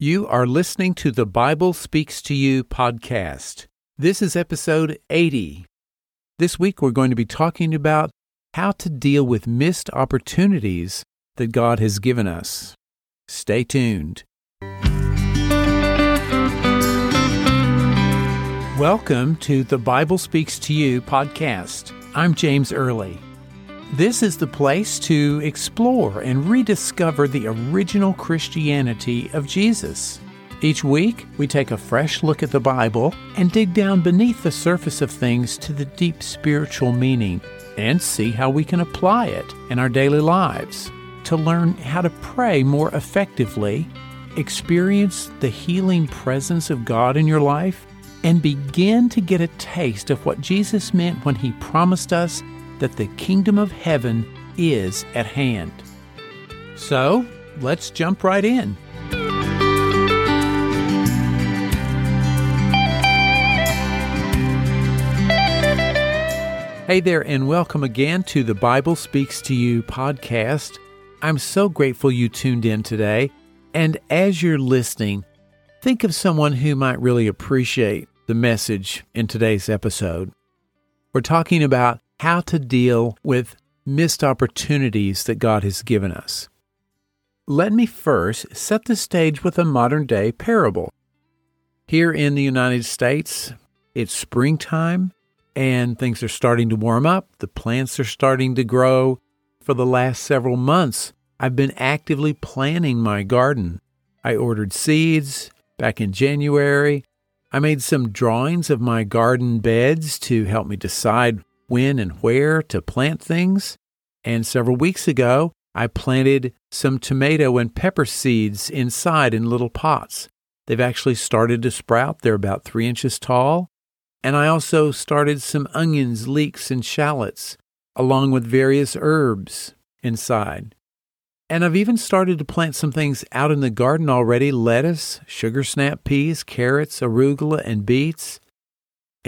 You are listening to the Bible Speaks to You podcast. This is episode 80. This week we're going to be talking about how to deal with missed opportunities that God has given us. Stay tuned. Welcome to the Bible Speaks to You podcast. I'm James Early. This is the place to explore and rediscover the original Christianity of Jesus. Each week, we take a fresh look at the Bible and dig down beneath the surface of things to the deep spiritual meaning and see how we can apply it in our daily lives to learn how to pray more effectively, experience the healing presence of God in your life, and begin to get a taste of what Jesus meant when he promised us that the kingdom of heaven is at hand. So, let's jump right in. Hey there, and welcome again to the Bible Speaks to You podcast. I'm so grateful you tuned in today. And as you're listening, think of someone who might really appreciate the message in today's episode. We're talking about how to deal with missed opportunities that God has given us. Let me first set the stage with a modern day parable. Here in the United States, it's springtime and things are starting to warm up. The plants are starting to grow. For the last several months, I've been actively planning my garden. I ordered seeds back in January. I made some drawings of my garden beds to help me decide when and where to plant things. And several weeks ago, I planted some tomato and pepper seeds inside in little pots. They've actually started to sprout. They're about three inches tall. And I also started some onions, leeks, and shallots, along with various herbs inside. And I've even started to plant some things out in the garden already lettuce, sugar snap peas, carrots, arugula, and beets.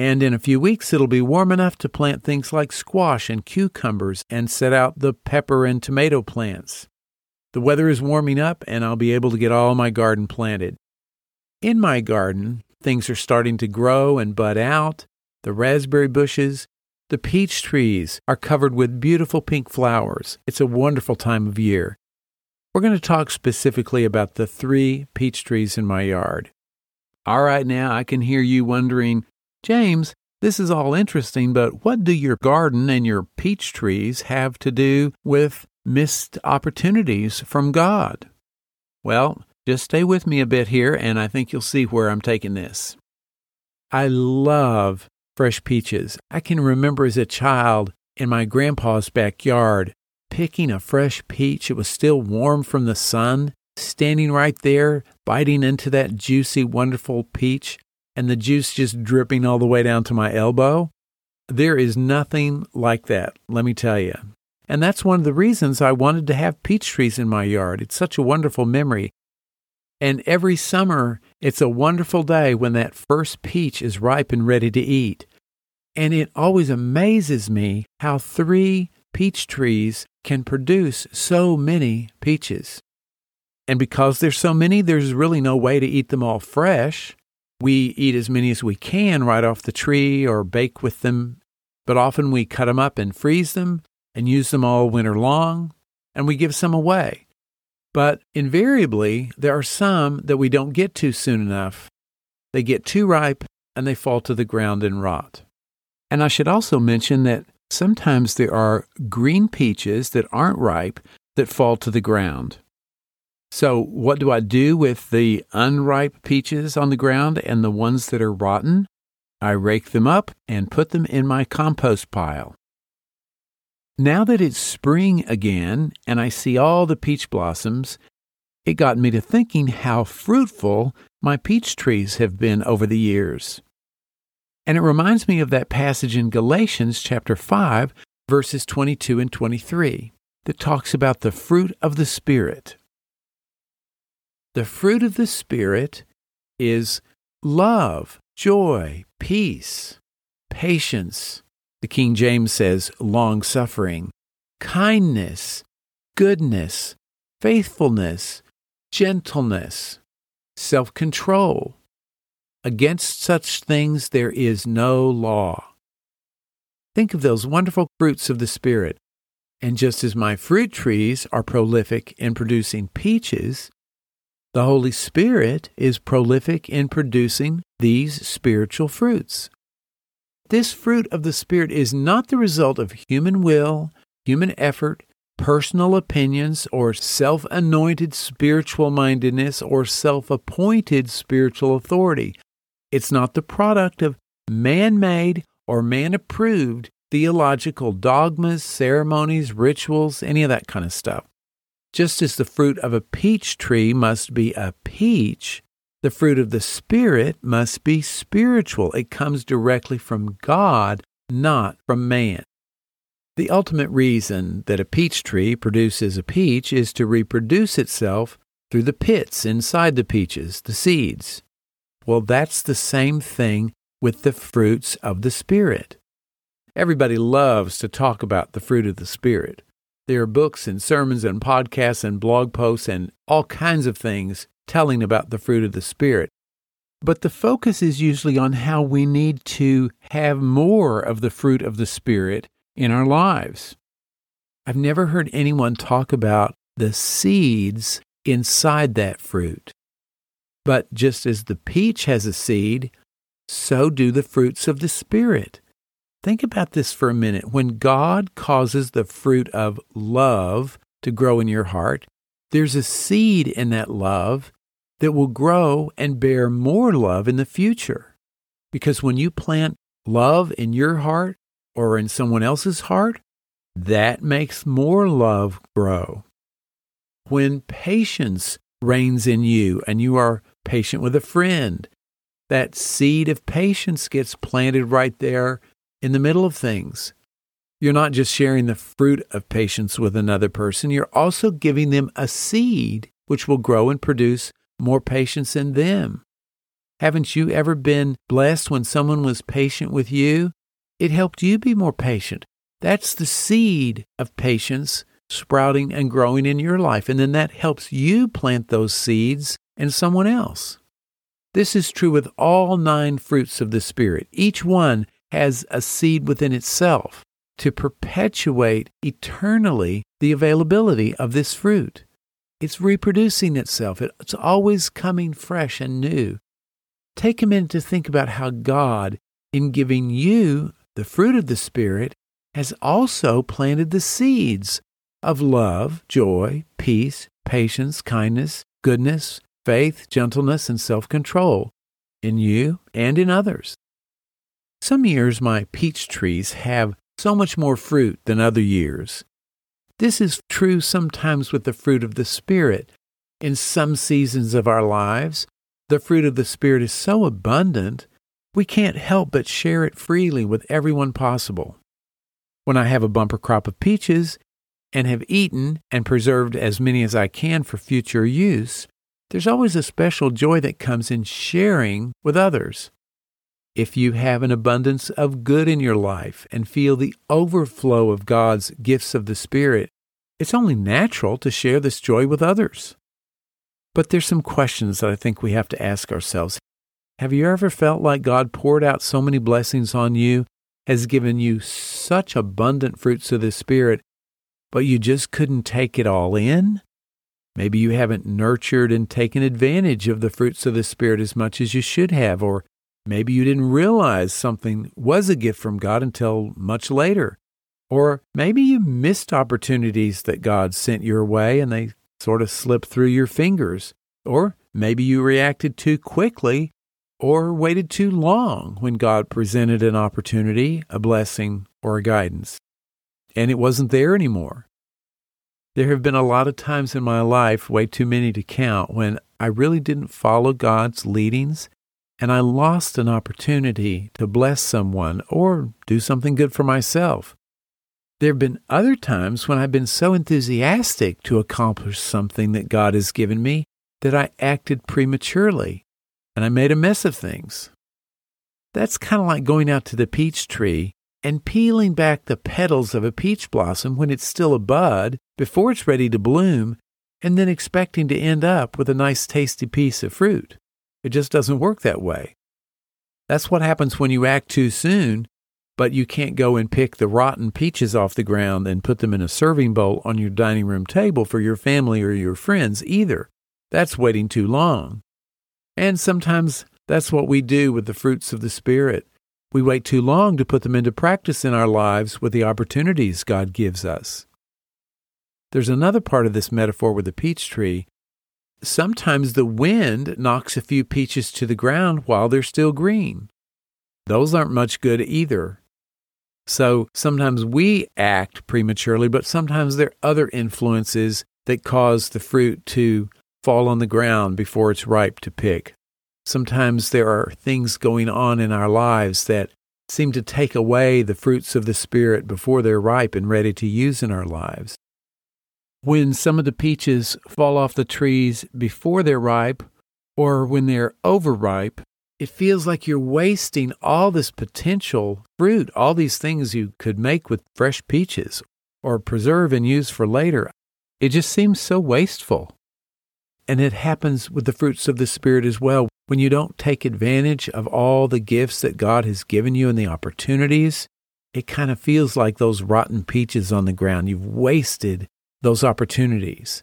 And in a few weeks, it'll be warm enough to plant things like squash and cucumbers and set out the pepper and tomato plants. The weather is warming up, and I'll be able to get all my garden planted. In my garden, Things are starting to grow and bud out. The raspberry bushes, the peach trees are covered with beautiful pink flowers. It's a wonderful time of year. We're going to talk specifically about the three peach trees in my yard. All right, now I can hear you wondering, James, this is all interesting, but what do your garden and your peach trees have to do with missed opportunities from God? Well, just stay with me a bit here, and I think you'll see where I'm taking this. I love fresh peaches. I can remember as a child in my grandpa's backyard picking a fresh peach. It was still warm from the sun, standing right there, biting into that juicy, wonderful peach, and the juice just dripping all the way down to my elbow. There is nothing like that, let me tell you. And that's one of the reasons I wanted to have peach trees in my yard. It's such a wonderful memory. And every summer, it's a wonderful day when that first peach is ripe and ready to eat. And it always amazes me how three peach trees can produce so many peaches. And because there's so many, there's really no way to eat them all fresh. We eat as many as we can right off the tree or bake with them, but often we cut them up and freeze them and use them all winter long, and we give some away. But invariably, there are some that we don't get to soon enough. They get too ripe and they fall to the ground and rot. And I should also mention that sometimes there are green peaches that aren't ripe that fall to the ground. So, what do I do with the unripe peaches on the ground and the ones that are rotten? I rake them up and put them in my compost pile. Now that it's spring again and I see all the peach blossoms, it got me to thinking how fruitful my peach trees have been over the years. And it reminds me of that passage in Galatians chapter 5, verses 22 and 23, that talks about the fruit of the Spirit. The fruit of the Spirit is love, joy, peace, patience, the King James says long suffering, kindness, goodness, faithfulness, gentleness, self control. Against such things there is no law. Think of those wonderful fruits of the Spirit. And just as my fruit trees are prolific in producing peaches, the Holy Spirit is prolific in producing these spiritual fruits. This fruit of the Spirit is not the result of human will, human effort, personal opinions, or self anointed spiritual mindedness or self appointed spiritual authority. It's not the product of man made or man approved theological dogmas, ceremonies, rituals, any of that kind of stuff. Just as the fruit of a peach tree must be a peach, the fruit of the Spirit must be spiritual. It comes directly from God, not from man. The ultimate reason that a peach tree produces a peach is to reproduce itself through the pits inside the peaches, the seeds. Well, that's the same thing with the fruits of the Spirit. Everybody loves to talk about the fruit of the Spirit. There are books and sermons and podcasts and blog posts and all kinds of things telling about the fruit of the Spirit. But the focus is usually on how we need to have more of the fruit of the Spirit in our lives. I've never heard anyone talk about the seeds inside that fruit. But just as the peach has a seed, so do the fruits of the Spirit. Think about this for a minute. When God causes the fruit of love to grow in your heart, there's a seed in that love that will grow and bear more love in the future. Because when you plant love in your heart or in someone else's heart, that makes more love grow. When patience reigns in you and you are patient with a friend, that seed of patience gets planted right there in the middle of things. You're not just sharing the fruit of patience with another person, you're also giving them a seed which will grow and produce more patience in them. Haven't you ever been blessed when someone was patient with you? It helped you be more patient. That's the seed of patience sprouting and growing in your life. And then that helps you plant those seeds in someone else. This is true with all nine fruits of the Spirit. Each one has a seed within itself to perpetuate eternally the availability of this fruit. It's reproducing itself, it's always coming fresh and new. Take a minute to think about how God, in giving you the fruit of the Spirit, has also planted the seeds of love, joy, peace, patience, kindness, goodness, faith, gentleness, and self control in you and in others. Some years my peach trees have so much more fruit than other years. This is true sometimes with the fruit of the Spirit. In some seasons of our lives, the fruit of the Spirit is so abundant, we can't help but share it freely with everyone possible. When I have a bumper crop of peaches and have eaten and preserved as many as I can for future use, there's always a special joy that comes in sharing with others. If you have an abundance of good in your life and feel the overflow of God's gifts of the Spirit, it's only natural to share this joy with others. But there's some questions that I think we have to ask ourselves. Have you ever felt like God poured out so many blessings on you, has given you such abundant fruits of the Spirit, but you just couldn't take it all in? Maybe you haven't nurtured and taken advantage of the fruits of the Spirit as much as you should have, or Maybe you didn't realize something was a gift from God until much later. Or maybe you missed opportunities that God sent your way and they sort of slipped through your fingers. Or maybe you reacted too quickly or waited too long when God presented an opportunity, a blessing, or a guidance, and it wasn't there anymore. There have been a lot of times in my life, way too many to count, when I really didn't follow God's leadings and I lost an opportunity to bless someone or do something good for myself. There have been other times when I've been so enthusiastic to accomplish something that God has given me that I acted prematurely and I made a mess of things. That's kind of like going out to the peach tree and peeling back the petals of a peach blossom when it's still a bud before it's ready to bloom and then expecting to end up with a nice tasty piece of fruit. It just doesn't work that way. That's what happens when you act too soon, but you can't go and pick the rotten peaches off the ground and put them in a serving bowl on your dining room table for your family or your friends either. That's waiting too long. And sometimes that's what we do with the fruits of the Spirit. We wait too long to put them into practice in our lives with the opportunities God gives us. There's another part of this metaphor with the peach tree. Sometimes the wind knocks a few peaches to the ground while they're still green. Those aren't much good either. So sometimes we act prematurely, but sometimes there are other influences that cause the fruit to fall on the ground before it's ripe to pick. Sometimes there are things going on in our lives that seem to take away the fruits of the Spirit before they're ripe and ready to use in our lives. When some of the peaches fall off the trees before they're ripe, or when they're overripe, it feels like you're wasting all this potential fruit, all these things you could make with fresh peaches or preserve and use for later. It just seems so wasteful. And it happens with the fruits of the Spirit as well. When you don't take advantage of all the gifts that God has given you and the opportunities, it kind of feels like those rotten peaches on the ground. You've wasted those opportunities.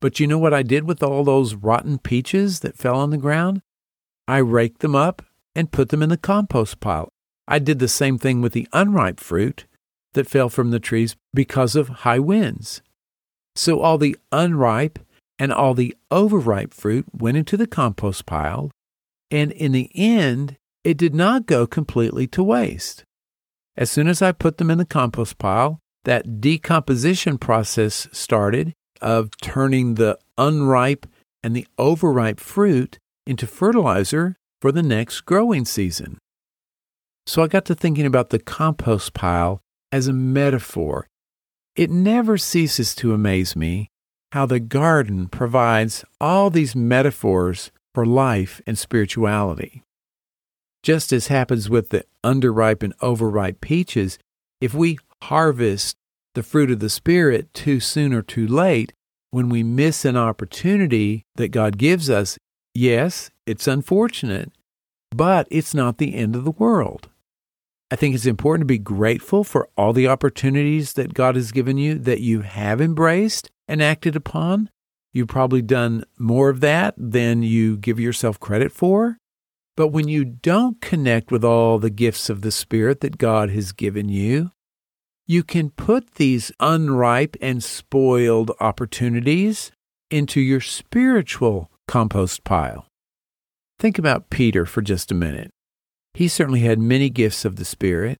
But you know what I did with all those rotten peaches that fell on the ground? I raked them up and put them in the compost pile. I did the same thing with the unripe fruit that fell from the trees because of high winds. So all the unripe and all the overripe fruit went into the compost pile, and in the end, it did not go completely to waste. As soon as I put them in the compost pile, that decomposition process started of turning the unripe and the overripe fruit into fertilizer for the next growing season. So I got to thinking about the compost pile as a metaphor. It never ceases to amaze me how the garden provides all these metaphors for life and spirituality. Just as happens with the underripe and overripe peaches, if we harvest the fruit of the Spirit too soon or too late, when we miss an opportunity that God gives us, yes, it's unfortunate, but it's not the end of the world. I think it's important to be grateful for all the opportunities that God has given you that you have embraced and acted upon. You've probably done more of that than you give yourself credit for. But when you don't connect with all the gifts of the Spirit that God has given you, you can put these unripe and spoiled opportunities into your spiritual compost pile. Think about Peter for just a minute. He certainly had many gifts of the Spirit,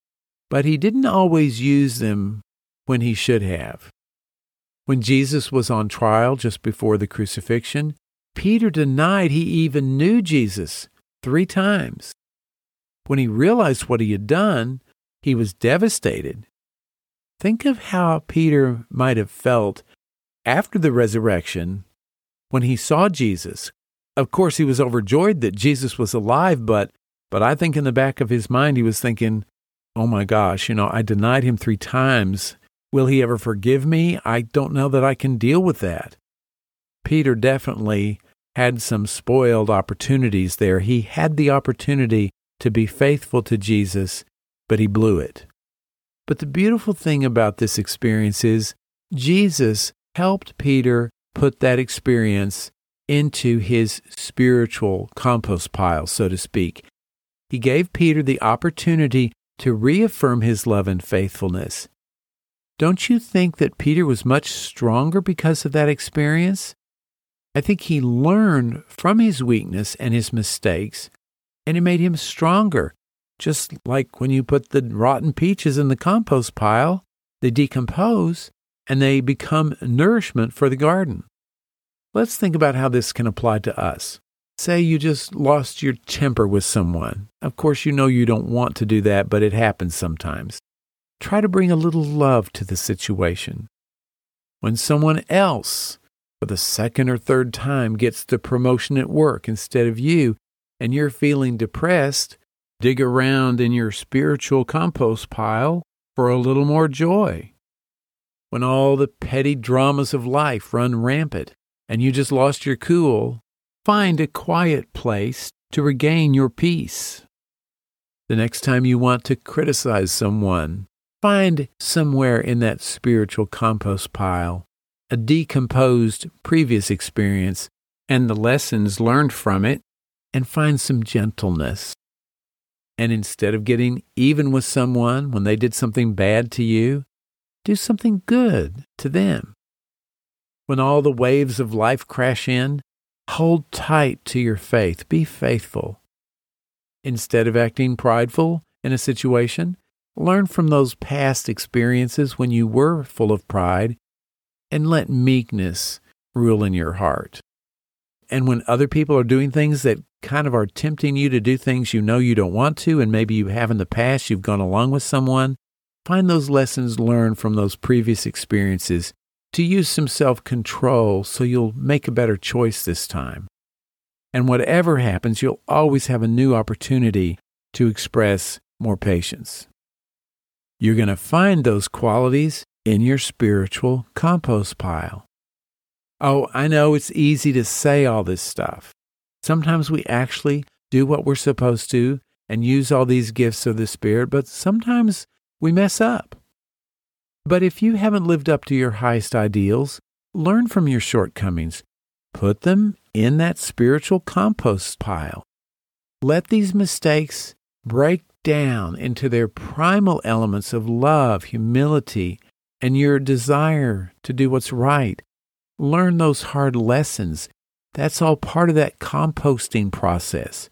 but he didn't always use them when he should have. When Jesus was on trial just before the crucifixion, Peter denied he even knew Jesus three times. When he realized what he had done, he was devastated. Think of how Peter might have felt after the resurrection when he saw Jesus. Of course, he was overjoyed that Jesus was alive, but, but I think in the back of his mind, he was thinking, oh my gosh, you know, I denied him three times Will he ever forgive me? I don't know that I can deal with that. Peter definitely had some spoiled opportunities there. He had the opportunity to be faithful to Jesus, but he blew it. But the beautiful thing about this experience is Jesus helped Peter put that experience into his spiritual compost pile, so to speak. He gave Peter the opportunity to reaffirm his love and faithfulness. Don't you think that Peter was much stronger because of that experience? I think he learned from his weakness and his mistakes, and it made him stronger. Just like when you put the rotten peaches in the compost pile, they decompose and they become nourishment for the garden. Let's think about how this can apply to us. Say you just lost your temper with someone. Of course, you know you don't want to do that, but it happens sometimes. Try to bring a little love to the situation. When someone else, for the second or third time, gets the promotion at work instead of you, and you're feeling depressed, dig around in your spiritual compost pile for a little more joy. when all the petty dramas of life run rampant and you just lost your cool, find a quiet place to regain your peace. The next time you want to criticize someone, find somewhere in that spiritual compost pile a decomposed previous experience and the lessons learned from it, and find some gentleness. And instead of getting even with someone when they did something bad to you, do something good to them. When all the waves of life crash in, hold tight to your faith. Be faithful. Instead of acting prideful in a situation, learn from those past experiences when you were full of pride and let meekness rule in your heart. And when other people are doing things that kind of are tempting you to do things you know you don't want to, and maybe you have in the past, you've gone along with someone, find those lessons learned from those previous experiences to use some self control so you'll make a better choice this time. And whatever happens, you'll always have a new opportunity to express more patience. You're going to find those qualities in your spiritual compost pile. Oh, I know it's easy to say all this stuff. Sometimes we actually do what we're supposed to and use all these gifts of the Spirit, but sometimes we mess up. But if you haven't lived up to your highest ideals, learn from your shortcomings. Put them in that spiritual compost pile. Let these mistakes break down into their primal elements of love, humility, and your desire to do what's right learn those hard lessons. That's all part of that composting process.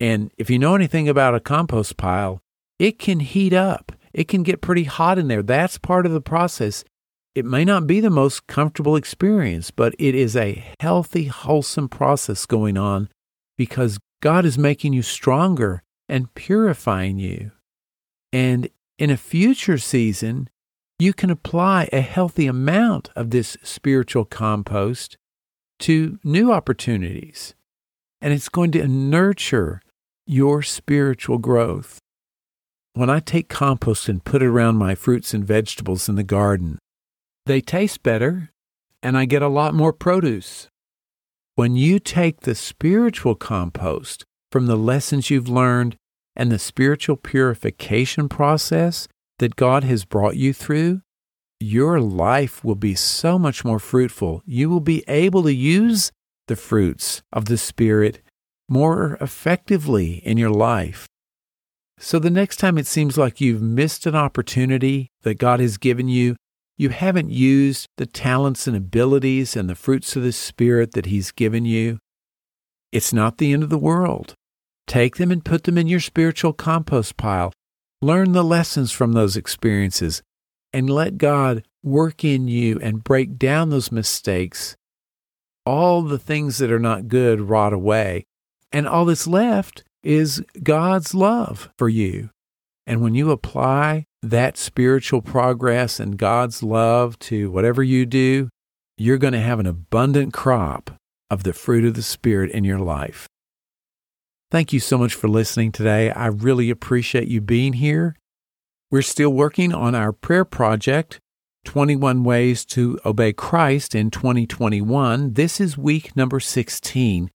And if you know anything about a compost pile, it can heat up. It can get pretty hot in there. That's part of the process. It may not be the most comfortable experience, but it is a healthy, wholesome process going on because God is making you stronger and purifying you. And in a future season, you can apply a healthy amount of this spiritual compost to new opportunities. And it's going to nurture your spiritual growth. When I take compost and put it around my fruits and vegetables in the garden, they taste better and I get a lot more produce. When you take the spiritual compost from the lessons you've learned and the spiritual purification process that God has brought you through, your life will be so much more fruitful. You will be able to use the fruits of the Spirit more effectively in your life. So the next time it seems like you've missed an opportunity that God has given you, you haven't used the talents and abilities and the fruits of the Spirit that He's given you, it's not the end of the world. Take them and put them in your spiritual compost pile. Learn the lessons from those experiences and let God work in you and break down those mistakes. All the things that are not good rot away. And all that's left is God's love for you. And when you apply that spiritual progress and God's love to whatever you do, you're going to have an abundant crop of the fruit of the Spirit in your life. Thank you so much for listening today. I really appreciate you being here. We're still working on our prayer project, 21 Ways to Obey Christ in 2021. This is week number 16.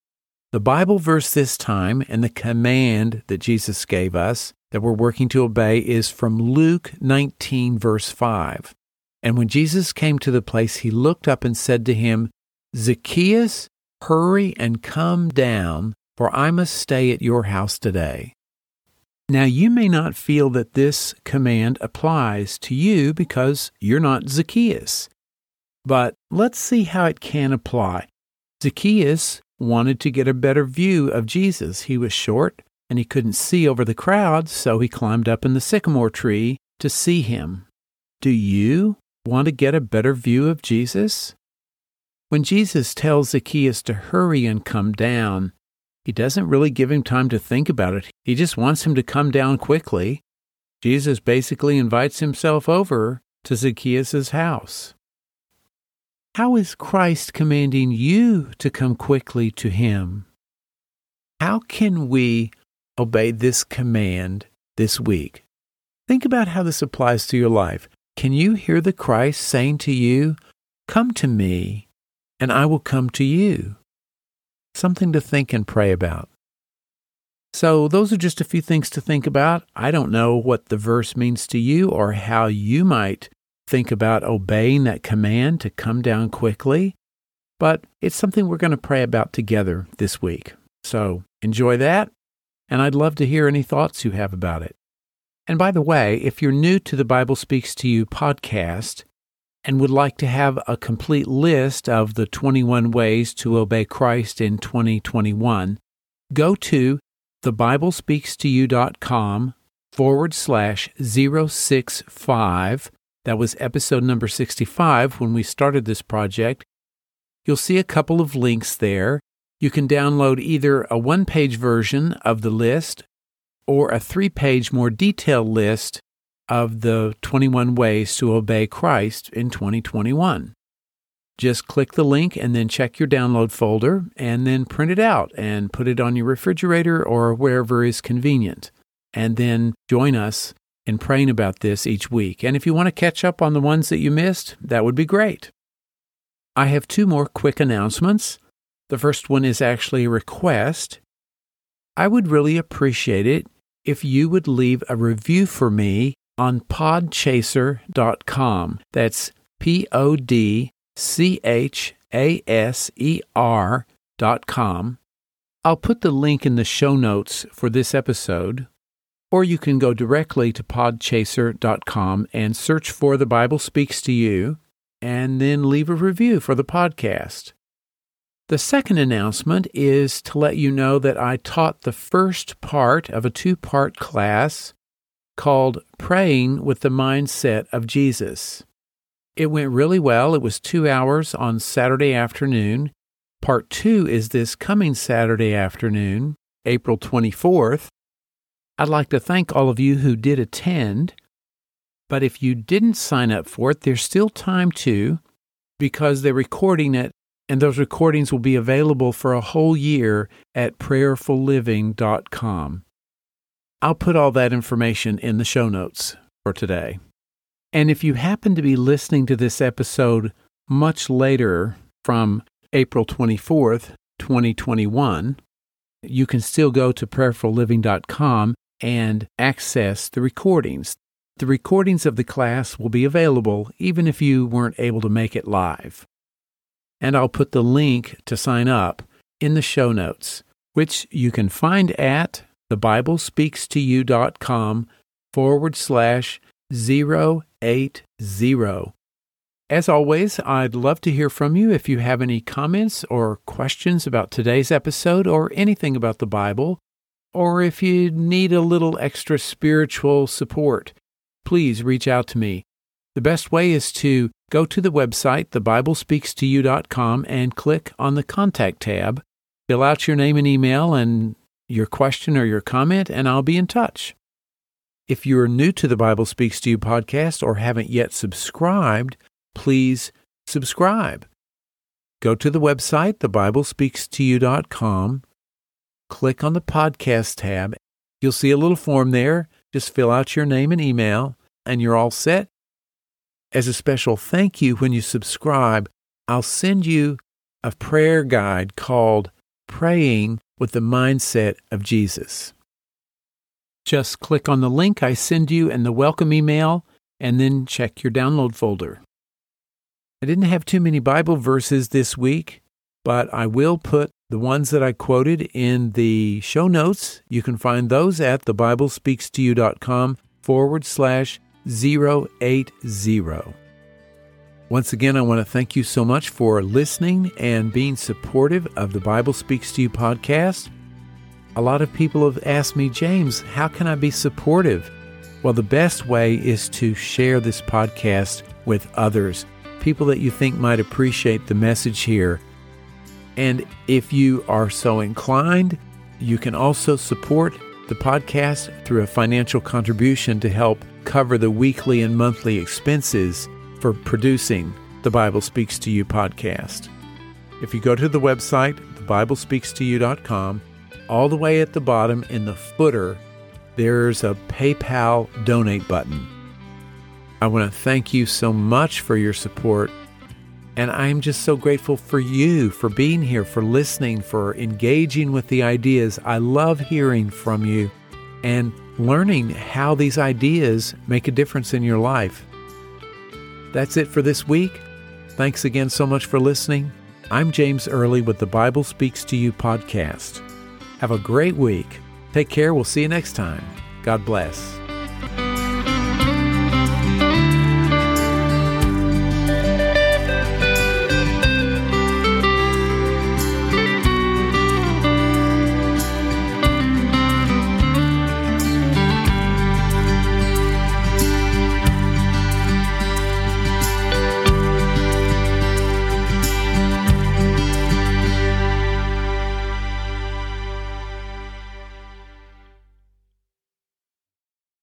The Bible verse this time and the command that Jesus gave us that we're working to obey is from Luke 19, verse 5. And when Jesus came to the place, he looked up and said to him, Zacchaeus, hurry and come down, for I must stay at your house today. Now, you may not feel that this command applies to you because you're not Zacchaeus. But let's see how it can apply. Zacchaeus wanted to get a better view of Jesus. He was short and he couldn't see over the crowd, so he climbed up in the sycamore tree to see him. Do you want to get a better view of Jesus? When Jesus tells Zacchaeus to hurry and come down, he doesn't really give him time to think about it. He just wants him to come down quickly. Jesus basically invites himself over to Zacchaeus' house. How is Christ commanding you to come quickly to him? How can we obey this command this week? Think about how this applies to your life. Can you hear the Christ saying to you, Come to me, and I will come to you? Something to think and pray about. So, those are just a few things to think about. I don't know what the verse means to you or how you might think about obeying that command to come down quickly, but it's something we're going to pray about together this week. So, enjoy that, and I'd love to hear any thoughts you have about it. And by the way, if you're new to the Bible Speaks to You podcast and would like to have a complete list of the 21 ways to obey Christ in 2021, go to thebiblespeakstoyou.com forward slash 065. That was episode number 65 when we started this project. You'll see a couple of links there. You can download either a one page version of the list or a three page, more detailed list of the 21 ways to obey Christ in 2021. Just click the link and then check your download folder and then print it out and put it on your refrigerator or wherever is convenient. And then join us in praying about this each week. And if you want to catch up on the ones that you missed, that would be great. I have two more quick announcements. The first one is actually a request. I would really appreciate it if you would leave a review for me on podchaser.com. That's P O D C H A S E R dot com. I'll put the link in the show notes for this episode, or you can go directly to podchaser.com and search for The Bible Speaks to You, and then leave a review for the podcast. The second announcement is to let you know that I taught the first part of a two part class called Praying with the Mindset of Jesus. It went really well. It was two hours on Saturday afternoon. Part two is this coming Saturday afternoon, April 24th. I'd like to thank all of you who did attend, but if you didn't sign up for it, there's still time to because they're recording it, and those recordings will be available for a whole year at prayerfulliving.com. I'll put all that information in the show notes for today. And if you happen to be listening to this episode much later from April 24th, 2021, you can still go to prayerfulliving.com and access the recordings. The recordings of the class will be available even if you weren't able to make it live. And I'll put the link to sign up in the show notes, which you can find at thebiblespeakstoyou.com forward slash 080. As always, I'd love to hear from you if you have any comments or questions about today's episode or anything about the Bible, or if you need a little extra spiritual support, please reach out to me. The best way is to go to the website, thebiblespeakstoyou.com, and click on the Contact tab. Fill out your name and email and your question or your comment, and I'll be in touch. If you're new to the Bible Speaks to You podcast or haven't yet subscribed, please subscribe. Go to the website, thebiblespeakstoyou.com, click on the podcast tab. You'll see a little form there. Just fill out your name and email, and you're all set. As a special thank you when you subscribe, I'll send you a prayer guide called Praying with the Mindset of Jesus. Just click on the link I send you in the welcome email and then check your download folder. I didn't have too many Bible verses this week, but I will put the ones that I quoted in the show notes. You can find those at thebiblespeakstoyou.com forward slash 080. Once again, I want to thank you so much for listening and being supportive of the Bible Speaks to You podcast. A lot of people have asked me, James, how can I be supportive? Well, the best way is to share this podcast with others, people that you think might appreciate the message here. And if you are so inclined, you can also support the podcast through a financial contribution to help cover the weekly and monthly expenses for producing the Bible Speaks to You podcast. If you go to the website, thebiblespeakstoyou.com, all the way at the bottom in the footer, there's a PayPal donate button. I want to thank you so much for your support. And I'm just so grateful for you, for being here, for listening, for engaging with the ideas. I love hearing from you and learning how these ideas make a difference in your life. That's it for this week. Thanks again so much for listening. I'm James Early with the Bible Speaks to You podcast. Have a great week. Take care. We'll see you next time. God bless.